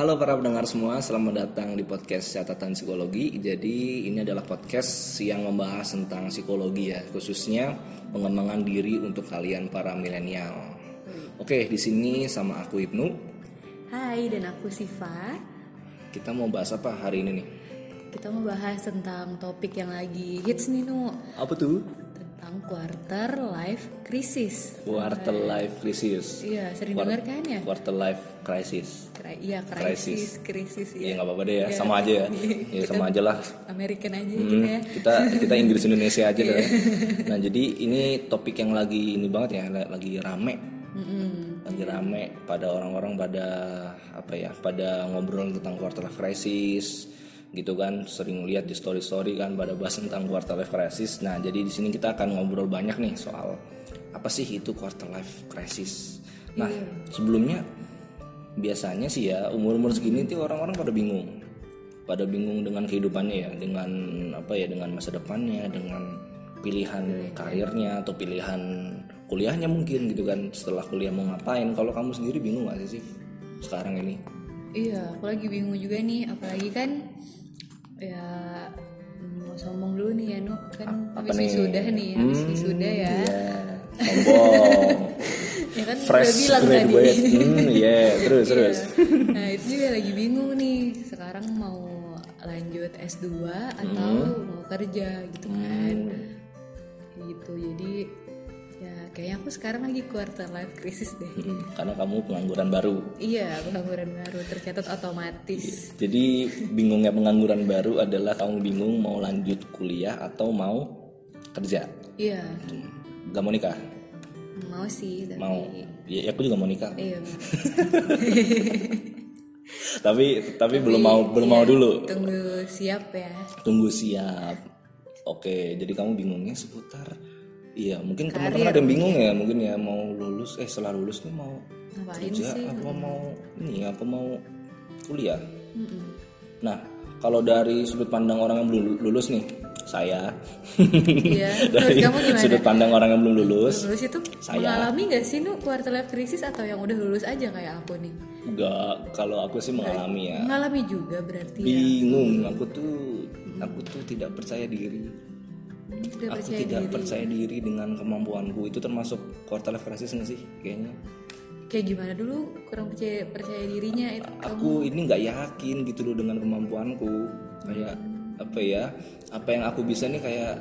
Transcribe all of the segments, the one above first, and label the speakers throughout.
Speaker 1: Halo para pendengar semua, selamat datang di podcast Catatan Psikologi. Jadi ini adalah podcast yang membahas tentang psikologi ya, khususnya pengembangan diri untuk kalian para milenial. Oke, di sini sama aku Ibnu.
Speaker 2: Hai, dan aku Siva.
Speaker 1: Kita mau bahas apa hari ini nih?
Speaker 2: Kita mau bahas tentang topik yang lagi hits nih, Nu.
Speaker 1: Apa tuh?
Speaker 2: Tentang quarter life crisis.
Speaker 1: Quarter life crisis.
Speaker 2: Iya, sering
Speaker 1: Quar-
Speaker 2: dengar kan ya?
Speaker 1: Quarter life crisis.
Speaker 2: Iya, krisis, krisis.
Speaker 1: Iya
Speaker 2: Iya,
Speaker 1: nggak apa-apa deh ya,
Speaker 2: Iya.
Speaker 1: sama aja ya. Ya sama aja lah.
Speaker 2: American aja
Speaker 1: Hmm,
Speaker 2: gitu ya.
Speaker 1: kita kita Inggris Indonesia aja deh. Nah jadi ini topik yang lagi ini banget ya, lagi rame,
Speaker 2: Mm-mm.
Speaker 1: lagi rame pada orang-orang pada apa ya, pada ngobrol tentang quarter life crisis, gitu kan. Sering lihat di story-story kan pada bahas tentang quarter life crisis. Nah jadi di sini kita akan ngobrol banyak nih soal apa sih itu quarter life crisis. Nah sebelumnya biasanya sih ya umur-umur segini tuh orang-orang pada bingung pada bingung dengan kehidupannya ya dengan apa ya dengan masa depannya dengan pilihan karirnya atau pilihan kuliahnya mungkin gitu kan setelah kuliah mau ngapain kalau kamu sendiri bingung gak sih sekarang ini
Speaker 2: Iya, aku lagi bingung juga nih, apalagi kan ya mau sombong dulu nih ya, Nu. Kan habis
Speaker 1: nih?
Speaker 2: wisuda nih, habis wisuda ya.
Speaker 1: ya sombong
Speaker 2: Ya kan udah
Speaker 1: fresh
Speaker 2: bilang tadi.
Speaker 1: hmm ya terus terus
Speaker 2: Nah itu juga lagi bingung nih Sekarang mau lanjut S2 atau mau kerja gitu kan Kayak gitu jadi ya kayaknya aku sekarang lagi quarter life crisis deh
Speaker 1: Hmm, karena kamu pengangguran baru
Speaker 2: Iya pengangguran baru tercatat otomatis
Speaker 1: Jadi bingungnya pengangguran baru adalah kamu bingung mau lanjut kuliah atau mau kerja.
Speaker 2: Iya
Speaker 1: Gak mau nikah?
Speaker 2: mau sih tapi
Speaker 1: Mau. Ya, aku juga mau nikah.
Speaker 2: Iya
Speaker 1: tapi tapi belum mau belum mau dulu.
Speaker 2: tunggu siap ya
Speaker 1: Tunggu siap. Oke, jadi kamu bingungnya seputar Iya, mungkin teman-teman ada yang bingung ya, mungkin ya mau lulus eh setelah lulus nih mau
Speaker 2: Ngapain
Speaker 1: kerja
Speaker 2: sih?
Speaker 1: apa mau ini apa mau kuliah.
Speaker 2: Mm-mm.
Speaker 1: Nah, kalau dari sudut pandang orang yang belum lulus nih, saya
Speaker 2: Iya terus
Speaker 1: dari
Speaker 2: kamu gimana?
Speaker 1: sudut pandang orang yang belum lulus,
Speaker 2: Lulus itu
Speaker 1: Saya.
Speaker 2: mengalami gak sih Nu quarter life crisis atau yang udah lulus aja kayak aku nih?
Speaker 1: enggak kalau aku sih mengalami ya.
Speaker 2: Mengalami juga berarti ya.
Speaker 1: Bingung, aku tuh aku tuh tidak percaya diri.
Speaker 2: Tidak
Speaker 1: Aku
Speaker 2: percaya
Speaker 1: tidak
Speaker 2: diri.
Speaker 1: percaya diri dengan kemampuanku. Itu termasuk quarter life crisis nggak sih kayaknya?
Speaker 2: Kayak gimana dulu kurang percaya percaya dirinya itu.
Speaker 1: Aku ini nggak yakin gitu loh dengan kemampuanku. Kayak apa ya? Apa yang aku bisa nih kayak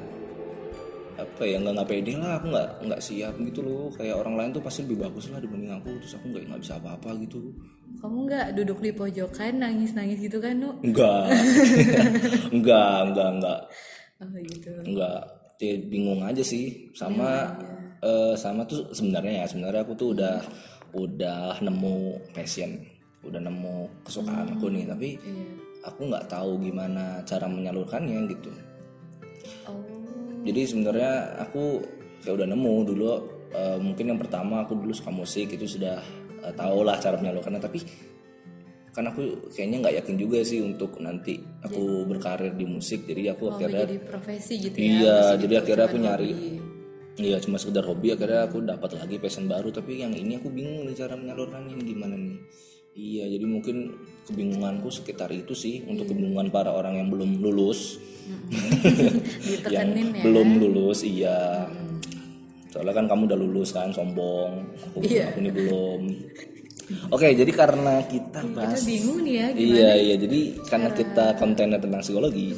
Speaker 1: apa ya nggak nggak pede lah aku nggak nggak siap gitu loh kayak orang lain tuh pasti lebih bagus lah dibanding aku terus aku nggak nggak bisa apa-apa gitu
Speaker 2: Kamu nggak duduk di pojokan nangis-nangis gitu kan Nu?
Speaker 1: enggak enggak enggak enggak
Speaker 2: Oh gitu.
Speaker 1: enggak ya, bingung aja sih sama eh, sama tuh sebenarnya ya sebenarnya aku tuh udah udah nemu passion udah nemu kesukaan aku nih tapi
Speaker 2: Iya.
Speaker 1: aku nggak tahu gimana cara menyalurkannya gitu
Speaker 2: Oh.
Speaker 1: jadi sebenarnya aku kayak udah nemu dulu eh, mungkin yang pertama aku dulu suka musik itu sudah eh, tahu lah cara menyalurkannya tapi kan aku kayaknya nggak yakin juga sih untuk nanti aku berkarir di musik jadi aku
Speaker 2: Oh,
Speaker 1: akhirnya
Speaker 2: jadi profesi gitu ya.
Speaker 1: Iya, jadi
Speaker 2: di
Speaker 1: akhirnya aku nyari.
Speaker 2: hobi.
Speaker 1: Iya, cuma sekedar hobi akhirnya aku dapat lagi passion baru tapi yang ini aku bingung nih cara menyalurkannya ini gimana nih. Iya, jadi mungkin kebingunganku sekitar itu sih untuk kebingungan para orang yang belum lulus. yang
Speaker 2: ya.
Speaker 1: belum lulus, iya. Soalnya kan kamu udah lulus kan, sombong. Aku,
Speaker 2: Iya.
Speaker 1: aku ini belum. Oke, jadi karena kita
Speaker 2: Kita
Speaker 1: bahas
Speaker 2: bingung nih ya gimana.
Speaker 1: Iya iya jadi karena kita kontennya tentang psikologi,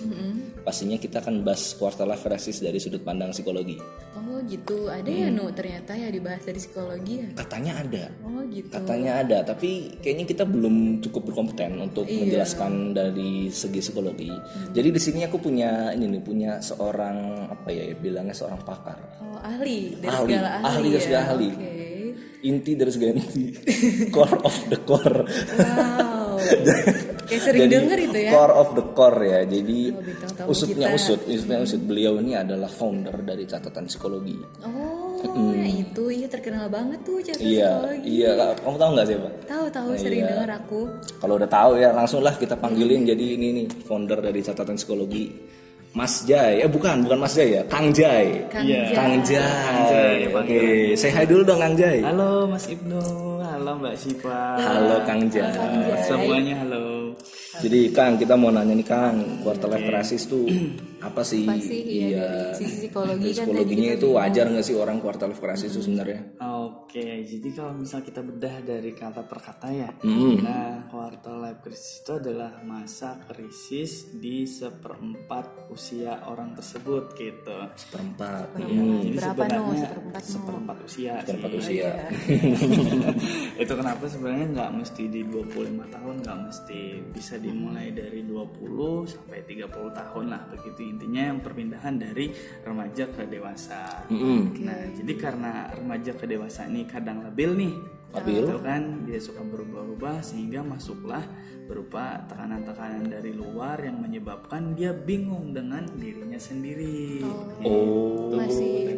Speaker 1: pastinya kita akan bahas quarter life crisis dari sudut pandang psikologi.
Speaker 2: Oh gitu. Ada ya
Speaker 1: Hmm.
Speaker 2: Nu ternyata ya dibahas dari psikologi ya.
Speaker 1: Katanya ada,
Speaker 2: Oh gitu.
Speaker 1: katanya ada, tapi kayaknya kita belum cukup berkompeten untuk
Speaker 2: Iya.
Speaker 1: menjelaskan dari segi psikologi. Jadi di sini aku punya ini nih punya seorang apa ya bilangnya seorang pakar,
Speaker 2: Oh ahli dari
Speaker 1: Ahli,
Speaker 2: segala ahli.
Speaker 1: ahli dari
Speaker 2: ya.
Speaker 1: segala ahli.
Speaker 2: Oke.
Speaker 1: Inti dari segala inti, core of the core.
Speaker 2: Wow. Kayak sering
Speaker 1: Jadi,
Speaker 2: denger itu ya.
Speaker 1: Core of the core ya. Jadi
Speaker 2: Oh,
Speaker 1: usutnya
Speaker 2: kita.
Speaker 1: usut, usutnya usut. Beliau ini adalah founder dari catatan psikologi.
Speaker 2: Oh, ya itu iya terkenal banget tuh catatan
Speaker 1: Iya,
Speaker 2: psikologi.
Speaker 1: iya. Kamu tahu nggak siapa?
Speaker 2: Tahu tahu sering
Speaker 1: Iya.
Speaker 2: denger aku.
Speaker 1: Kalau udah tahu ya langsung lah kita panggilin jadi ini nih founder dari catatan psikologi. Mas Jai. Eh bukan, bukan Mas Jai ya, Kang Jai.
Speaker 2: Kang
Speaker 3: Iya.
Speaker 2: Jai.
Speaker 1: Kang Jai.
Speaker 3: Kang Jai,
Speaker 1: Oke,
Speaker 3: panggilannya.
Speaker 1: say hi dulu dong Kang Jai.
Speaker 3: Halo Mas Ibnu, halo Mbak Siva.
Speaker 1: Halo Kang Jai.
Speaker 3: Semuanya halo.
Speaker 1: Jadi Kang, kita mau nanya nih Kang, quarter life crisis tuh apa sih?
Speaker 2: Apa sih? Iya, dari sisi psikologi
Speaker 1: Dari
Speaker 2: kan
Speaker 1: psikologinya itu wajar nggak sih orang quarter life crisis itu sebenarnya?
Speaker 3: Oke, jadi kalau misal kita bedah dari kata per kata ya,
Speaker 1: Hmm.
Speaker 3: nah quarter life crisis itu adalah masa krisis di seperempat usia orang tersebut gitu.
Speaker 1: Seperempat.
Speaker 3: Iya,
Speaker 1: Hmm.
Speaker 3: jadi
Speaker 2: Berapa, No?
Speaker 3: sebenarnya
Speaker 2: Seperempat, No?
Speaker 3: seperempat usia
Speaker 1: Seperempat
Speaker 3: sih.
Speaker 1: usia.
Speaker 3: itu kenapa sebenarnya nggak mesti di 25 tahun nggak mesti bisa dimulai dari 20 sampai 30 tahun lah begitu intinya yang perpindahan dari remaja ke dewasa
Speaker 1: Mm-mm.
Speaker 3: nah jadi karena remaja ke dewasa ini kadang labil nih
Speaker 1: Labil.
Speaker 3: itu kan dia suka berubah-ubah sehingga masuklah berupa tekanan-tekanan dari luar yang menyebabkan dia bingung dengan dirinya sendiri
Speaker 1: Oh.
Speaker 2: Masih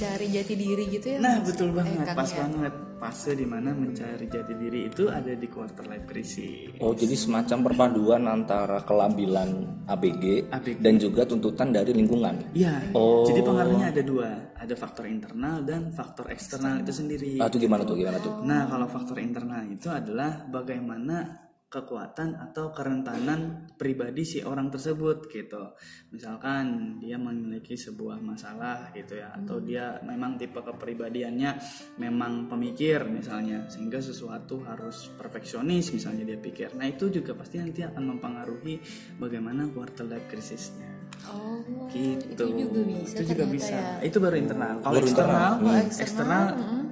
Speaker 2: mencari jati diri gitu ya.
Speaker 3: Nah betul
Speaker 2: Eh,
Speaker 3: banget,
Speaker 2: Kang
Speaker 3: pas
Speaker 2: ya.
Speaker 3: banget fase di mana mencari jati diri itu ada di quarter life crisis.
Speaker 1: Oh, jadi semacam perpaduan antara kelabilan ABG,
Speaker 3: ABG.
Speaker 1: dan juga tuntutan dari lingkungan.
Speaker 3: Iya,
Speaker 1: Oh.
Speaker 3: jadi pengaruhnya ada dua, ada faktor internal dan faktor eksternal itu sendiri.
Speaker 1: Ah, itu gimana tuh? Gimana tuh?
Speaker 3: Nah kalau faktor internal itu adalah bagaimana kekuatan atau kerentanan pribadi si orang tersebut gitu. Misalkan dia memiliki sebuah masalah gitu ya atau dia memang tipe kepribadiannya memang pemikir misalnya sehingga sesuatu harus perfeksionis misalnya dia pikir. Nah, itu juga pasti nanti akan mempengaruhi bagaimana quarter life crisisnya.
Speaker 2: Oh,
Speaker 3: Gitu.
Speaker 2: itu juga bisa.
Speaker 3: Itu juga bisa.
Speaker 2: ya.
Speaker 3: Itu baru internal. Kalau
Speaker 1: Baru
Speaker 3: eksternal,
Speaker 1: internal.
Speaker 3: hmm, eksternal,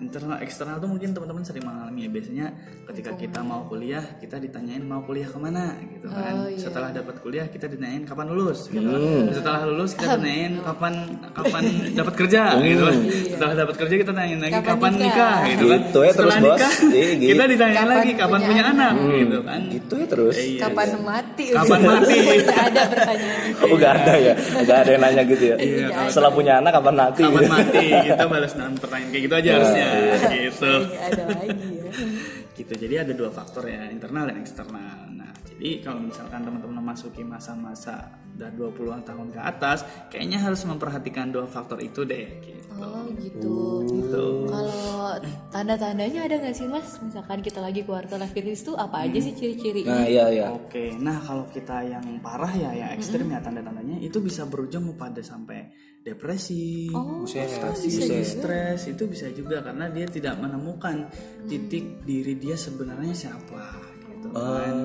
Speaker 3: internal, eksternal tuh mungkin teman-teman sering mengalami ya. Biasanya ketika kita mau kuliah, kita ditanyain mau kuliah ke mana, gitu kan.
Speaker 2: Oh, iya.
Speaker 3: Setelah dapat kuliah, kita ditanyain kapan lulus, gitu. Setelah lulus, kita ditanyain kapan kapan dapat kerja, gitu. kan. Setelah dapat kerja, kita tanyain lagi
Speaker 2: Kapan
Speaker 3: kapan,
Speaker 2: nikah?
Speaker 3: nikah, gitu kan.
Speaker 1: Gitu ya terus,
Speaker 3: Setelah
Speaker 1: Bos.
Speaker 3: nikah,
Speaker 1: Iya, gitu.
Speaker 3: kita ditanyain
Speaker 2: Kapan
Speaker 3: lagi kapan
Speaker 2: punya
Speaker 3: punya anak, gitu kan.
Speaker 1: Gitu ya terus.
Speaker 3: Iya.
Speaker 2: Kapan mati?
Speaker 3: Kapan mati?
Speaker 2: Ada pertanyaan itu.
Speaker 1: Oh, gak ada ya? Gak ada yang nanya gitu ya?
Speaker 3: Iya,
Speaker 1: Setelah punya anak kapan mati?
Speaker 3: Kapan mati? Kita balas dengan pertanyaan kayak gitu aja harusnya, gitu.
Speaker 2: Nggak ada lagi ya.
Speaker 3: gitu jadi ada dua faktor ya internal dan eksternal nah jadi kalau misalkan teman-teman memasuki masa-masa udah 20-an tahun ke atas kayaknya harus memperhatikan dua faktor itu deh gitu
Speaker 2: Oh gitu.
Speaker 3: gitu
Speaker 2: Kalau tanda-tandanya ada nggak sih mas? Misalkan kita lagi quarter life crisis tuh apa aja sih ciri-cirinya?
Speaker 1: Nah, iya, iya.
Speaker 3: Oke, nah kalau kita yang parah ya, yang ekstrim ya tanda-tandanya itu bisa berujung pada sampai depresi, frustasi, stres itu bisa juga karena dia tidak menemukan titik diri dia sebenarnya siapa gitu kan,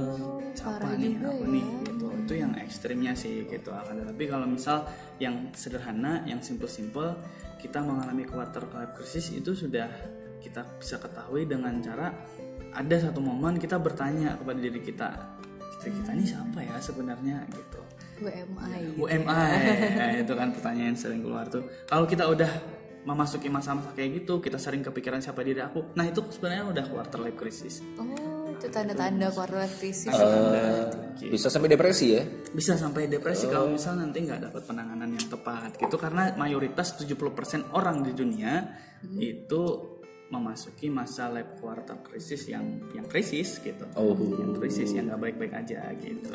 Speaker 3: siapa nih apa nih gitu. Itu yang ekstrimnya sih gitu. Akan tetapi kalau misal yang sederhana, yang simple-simple, kita mengalami quarter life crisis itu sudah kita bisa ketahui dengan cara ada satu momen kita bertanya kepada diri kita istri kita ini siapa ya sebenarnya? Gitu
Speaker 2: WMI.
Speaker 3: UMI Nah, itu kan pertanyaan yang sering keluar tuh. Kalau kita udah memasuki masa-masa kayak gitu kita sering kepikiran siapa diri aku. Nah itu sebenarnya udah quarter life crisis.
Speaker 2: Oh itu tanda-tanda quarter life crisis.
Speaker 1: Eh, bisa sampai depresi ya?
Speaker 3: bisa sampai depresi kalau misal nanti nggak dapat penanganan yang tepat gitu. Karena mayoritas 70% orang di dunia itu memasuki masa life quarter crisis yang yang krisis gitu
Speaker 1: Oh.
Speaker 3: yang krisis yang nggak baik-baik aja gitu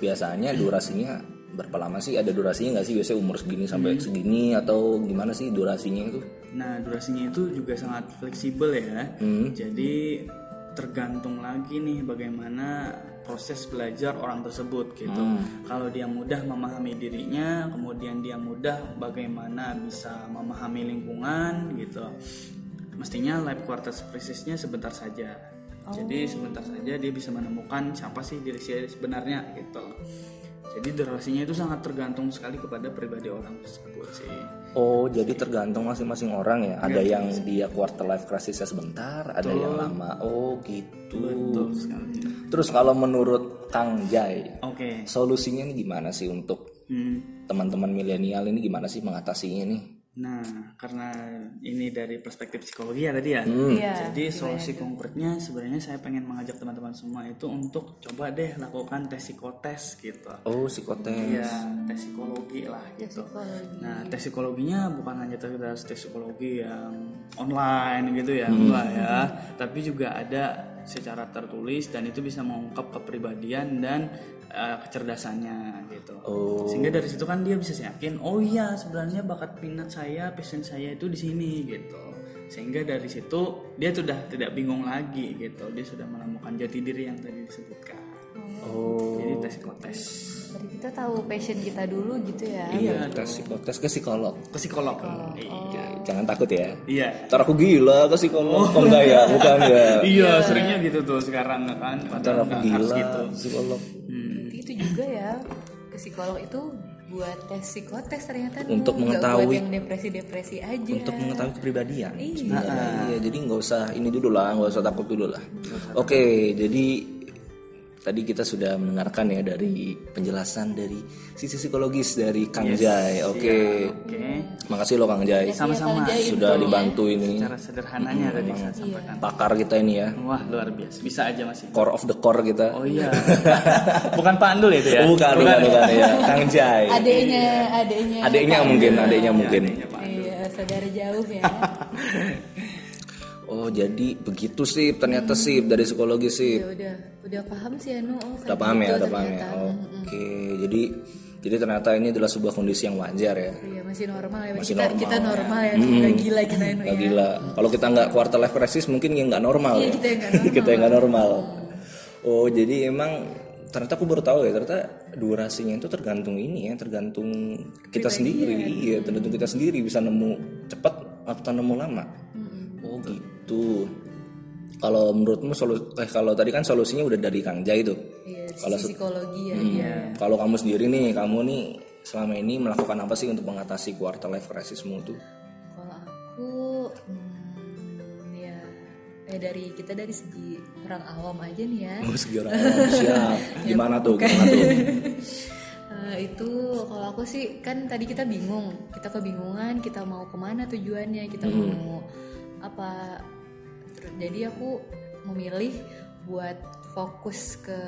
Speaker 1: Biasanya durasinya berapa lama sih? Ada durasinya nggak sih? Biasanya umur segini sampai segini atau gimana sih durasinya itu?
Speaker 3: Nah, durasinya itu juga sangat fleksibel ya. Jadi tergantung lagi nih bagaimana proses belajar orang tersebut gitu. Kalau dia mudah memahami dirinya, kemudian dia mudah bagaimana bisa memahami lingkungan gitu. Mestinya life quarter crisisnya sebentar saja. Jadi sebentar saja dia bisa menemukan siapa sih diri saya sebenarnya gitu. Jadi durasinya itu sangat tergantung sekali kepada pribadi orang tersebut sih.
Speaker 1: Oh, jadi tergantung masing-masing orang ya. Ada yang dia quarter life crisisnya sebentar, ada yang lama. Oh, gitu.
Speaker 3: Betul sekali.
Speaker 1: Terus kalau menurut Kang Jai,
Speaker 3: Oke.
Speaker 1: solusinya ini gimana sih untuk
Speaker 3: Hmm.
Speaker 1: teman-teman milenial ini gimana sih mengatasinya nih?
Speaker 3: Nah, karena ini dari perspektif psikologi ya tadi ya.
Speaker 2: Iya.
Speaker 3: Jadi solusi konkretnya sebenarnya saya pengen mengajak teman-teman semua itu untuk coba deh lakukan tes psikotes gitu.
Speaker 1: Oh, psikotes.
Speaker 3: Iya, tes psikologi lah gitu. Nah, tes psikologinya bukan hanya sekedar tes psikologi yang online gitu ya, enggak ya. Tapi juga ada secara tertulis dan itu bisa mengungkap kepribadian dan uh, kecerdasannya gitu.
Speaker 1: Oh.
Speaker 3: Sehingga dari situ kan dia bisa yakin, oh iya sebenarnya bakat minat saya, passion saya itu di sini gitu. Sehingga dari situ dia sudah tidak bingung lagi gitu. Dia sudah menemukan jati diri yang tadi disebutkan.
Speaker 1: Oh.
Speaker 3: Jadi tes psikotes.
Speaker 2: Berarti kita tahu passion kita dulu gitu ya.
Speaker 3: Iya,
Speaker 1: tes psikotes ke psikolog.
Speaker 3: ke psikolog.
Speaker 1: Iya, jangan takut ya.
Speaker 3: Iya.
Speaker 1: Ntar aku gila ke psikolog. Oh, enggak ya, bukan ya.
Speaker 3: Iya, seringnya gitu tuh sekarang kan.
Speaker 1: Ntar
Speaker 3: Padahal
Speaker 1: aku gila
Speaker 3: harus gitu.
Speaker 1: psikolog.
Speaker 2: Berarti itu juga ya ke psikolog itu buat tes psikotes ternyata.
Speaker 1: Untuk mengetahui-
Speaker 2: buat yang depresi-depresi aja.
Speaker 1: Untuk mengetahui kepribadian.
Speaker 2: Iya.
Speaker 1: sebenarnya. Iya, jadi nggak usah ini dulu lah, nggak usah takut dulu lah. Oke, jadi tadi kita sudah mendengarkan ya dari penjelasan dari sisi psikologis dari Kang Jai. Oke.
Speaker 3: Oke.
Speaker 1: Makasih loh Kang Jai.
Speaker 3: Sama-sama.
Speaker 1: Sudah dibantu ini
Speaker 3: Cara sederhananya tadi saya sampaikan.
Speaker 1: pakar kita ini ya.
Speaker 3: Wah, luar biasa. Bisa aja masih.
Speaker 1: Core of the core kita.
Speaker 3: Oh iya. Bukan Pak Andul itu ya?
Speaker 1: Bukan, bukan, bukan ya. Kang Jai.
Speaker 2: Adeknya, adeknya.
Speaker 1: Adiknya mungkin, adiknya mungkin.
Speaker 3: Adanya Pak.
Speaker 2: Iya, saudara jauh ya.
Speaker 1: Oh, jadi begitu sih ternyata sih dari psikologi sih.
Speaker 2: ya udah, udah paham sih Anu. Oh,
Speaker 1: Udah paham ya, udah paham ya. Oke, jadi jadi ternyata ini adalah sebuah kondisi yang wajar ya.
Speaker 2: Iya masih normal ya.
Speaker 1: Masih
Speaker 2: kita
Speaker 1: normal,
Speaker 2: kita
Speaker 1: ya.
Speaker 2: normal ya. Nggak gila kita Anu ya.
Speaker 1: gila. Kalau kita nggak quarter life crisis mungkin yang nggak normal.
Speaker 2: Iya,
Speaker 1: ya.
Speaker 2: kita yang nggak normal.
Speaker 1: kita yang nggak normal. Oh, jadi emang ternyata aku baru tahu ya ternyata durasinya itu tergantung ini ya, tergantung kita sendiri. Iya, tergantung kita sendiri bisa nemu cepat atau nemu lama. Oh, gitu. Kalau menurutmu solu eh kalau tadi kan solusinya udah dari Kang Jai tuh.
Speaker 2: Iya,
Speaker 1: Kalau
Speaker 2: psikologi ya.
Speaker 1: Hmm, Kalau kamu sendiri nih, kamu nih selama ini melakukan apa sih untuk mengatasi quarter life crisismu tuh?
Speaker 2: Kalau aku, hmm, ya, eh dari kita dari segi orang awam aja nih ya.
Speaker 1: Oh, segera siap. Gimana tuh? Gimana tuh?
Speaker 2: Eh, itu kalau aku sih kan tadi kita bingung, kita kebingungan, kita mau ke mana tujuannya, kita mau apa. Ter- Jadi aku memilih buat fokus ke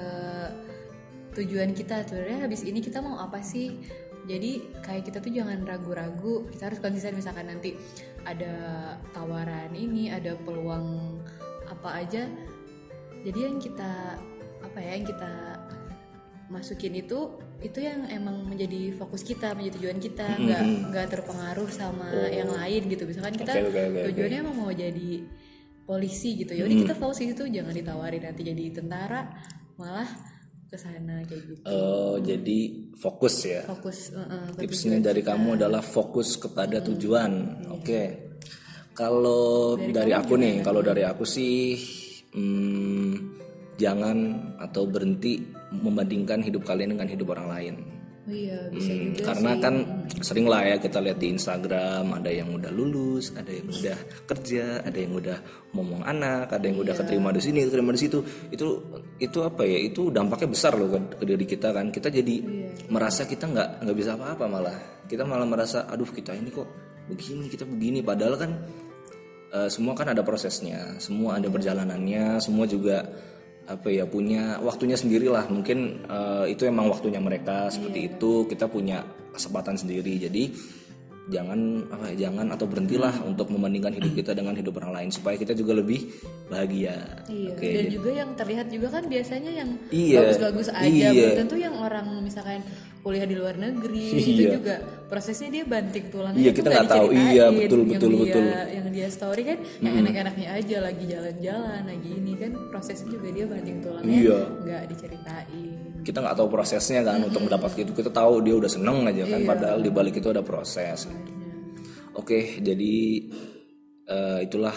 Speaker 2: tujuan kita. Sebenarnya habis ini kita mau apa sih? Jadi kayak kita tuh jangan ragu-ragu, kita harus konsisten misalkan nanti ada tawaran ini, ada peluang apa aja. Jadi yang kita apa ya yang kita masukin itu itu yang emang menjadi fokus kita menjadi tujuan kita. Nggak nggak terpengaruh sama yang lain gitu. Misalkan kita
Speaker 1: oke, oke, oke.
Speaker 2: tujuannya emang mau jadi polisi gitu. Ya udah kita fokus di situ. Jangan ditawarin nanti jadi tentara malah ke sana kayak gitu.
Speaker 1: Oh, jadi fokus ya.
Speaker 2: fokus eh, ke
Speaker 1: Tipsnya dari kamu adalah fokus kepada tujuan. Oke. Kalau dari aku nih, kalau dari aku sih hmm, jangan atau berhenti membandingkan hidup kalian dengan hidup orang lain.
Speaker 2: oh iya bisa
Speaker 1: Hmm,
Speaker 2: juga
Speaker 1: karena
Speaker 2: sih
Speaker 1: kan sering lah ya kita lihat di Instagram ada yang udah lulus, ada yang udah kerja, ada yang udah ngomong anak, ada yang udah
Speaker 2: Iya.
Speaker 1: keterima di sini, keterima di situ. Itu itu apa ya? Itu dampaknya besar loh ke, ke diri kita kan. Kita jadi
Speaker 2: Iya.
Speaker 1: merasa kita nggak nggak bisa apa-apa malah. Kita malah merasa aduh kita ini kok begini, kita begini padahal kan eh, semua kan ada prosesnya, semua ada perjalanannya, semua juga apa ya punya waktunya sendirilah. Mungkin eh, itu emang waktunya mereka seperti itu. Kita punya kesempatan sendiri. Jadi jangan apa ya jangan atau berhentilah untuk membandingkan hidup kita dengan hidup orang lain. Supaya kita juga lebih bahagia.
Speaker 2: Iya,
Speaker 1: oke.
Speaker 2: dan juga yang terlihat juga kan biasanya yang
Speaker 1: Iya,
Speaker 2: bagus-bagus aja,
Speaker 1: iya.
Speaker 2: belum tentu yang orang misalkan kuliah di luar negeri itu
Speaker 1: Iya.
Speaker 2: juga prosesnya dia banting tulangnya
Speaker 1: Iya,
Speaker 2: itu
Speaker 1: kita
Speaker 2: nggak
Speaker 1: tahu. Iya, betul,
Speaker 2: Yang
Speaker 1: betul,
Speaker 2: dia-
Speaker 1: betul.
Speaker 2: Yang dia story kan yang enak-enaknya aja lagi jalan-jalan lagi ini kan prosesnya juga dia banting tulangnya
Speaker 1: Iya.
Speaker 2: nggak diceritain.
Speaker 1: kita nggak tahu prosesnya kan untuk mendapatkan itu kita tahu dia udah seneng aja kan padahal di balik itu ada proses oke jadi eh, itulah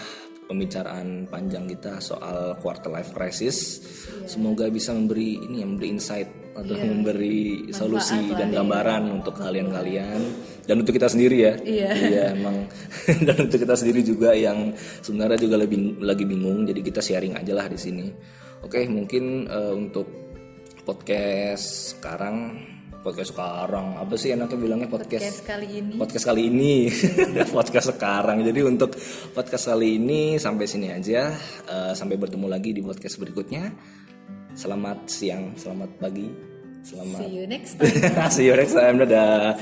Speaker 1: pembicaraan panjang kita soal quarter life crisis semoga bisa memberi ini ya memberi insight atau memberi solusi dan gambaran untuk kalian-kalian. Dan untuk kita sendiri ya.
Speaker 2: Iya.
Speaker 1: emang. Dan untuk kita sendiri juga yang sebenarnya juga lebih lagi bingung. Jadi kita sharing aja lah di sini. Oke mungkin eh, untuk podcast sekarang podcast sekarang. Apa sih enaknya bilangnya podcast?
Speaker 2: Podcast kali ini.
Speaker 1: Podcast kali ini. Podcast sekarang. Jadi untuk podcast kali ini sampai sini aja. Eh, sampai bertemu lagi di podcast berikutnya selamat siang selamat pagi selamat
Speaker 2: see you next time.
Speaker 1: see you next time dadah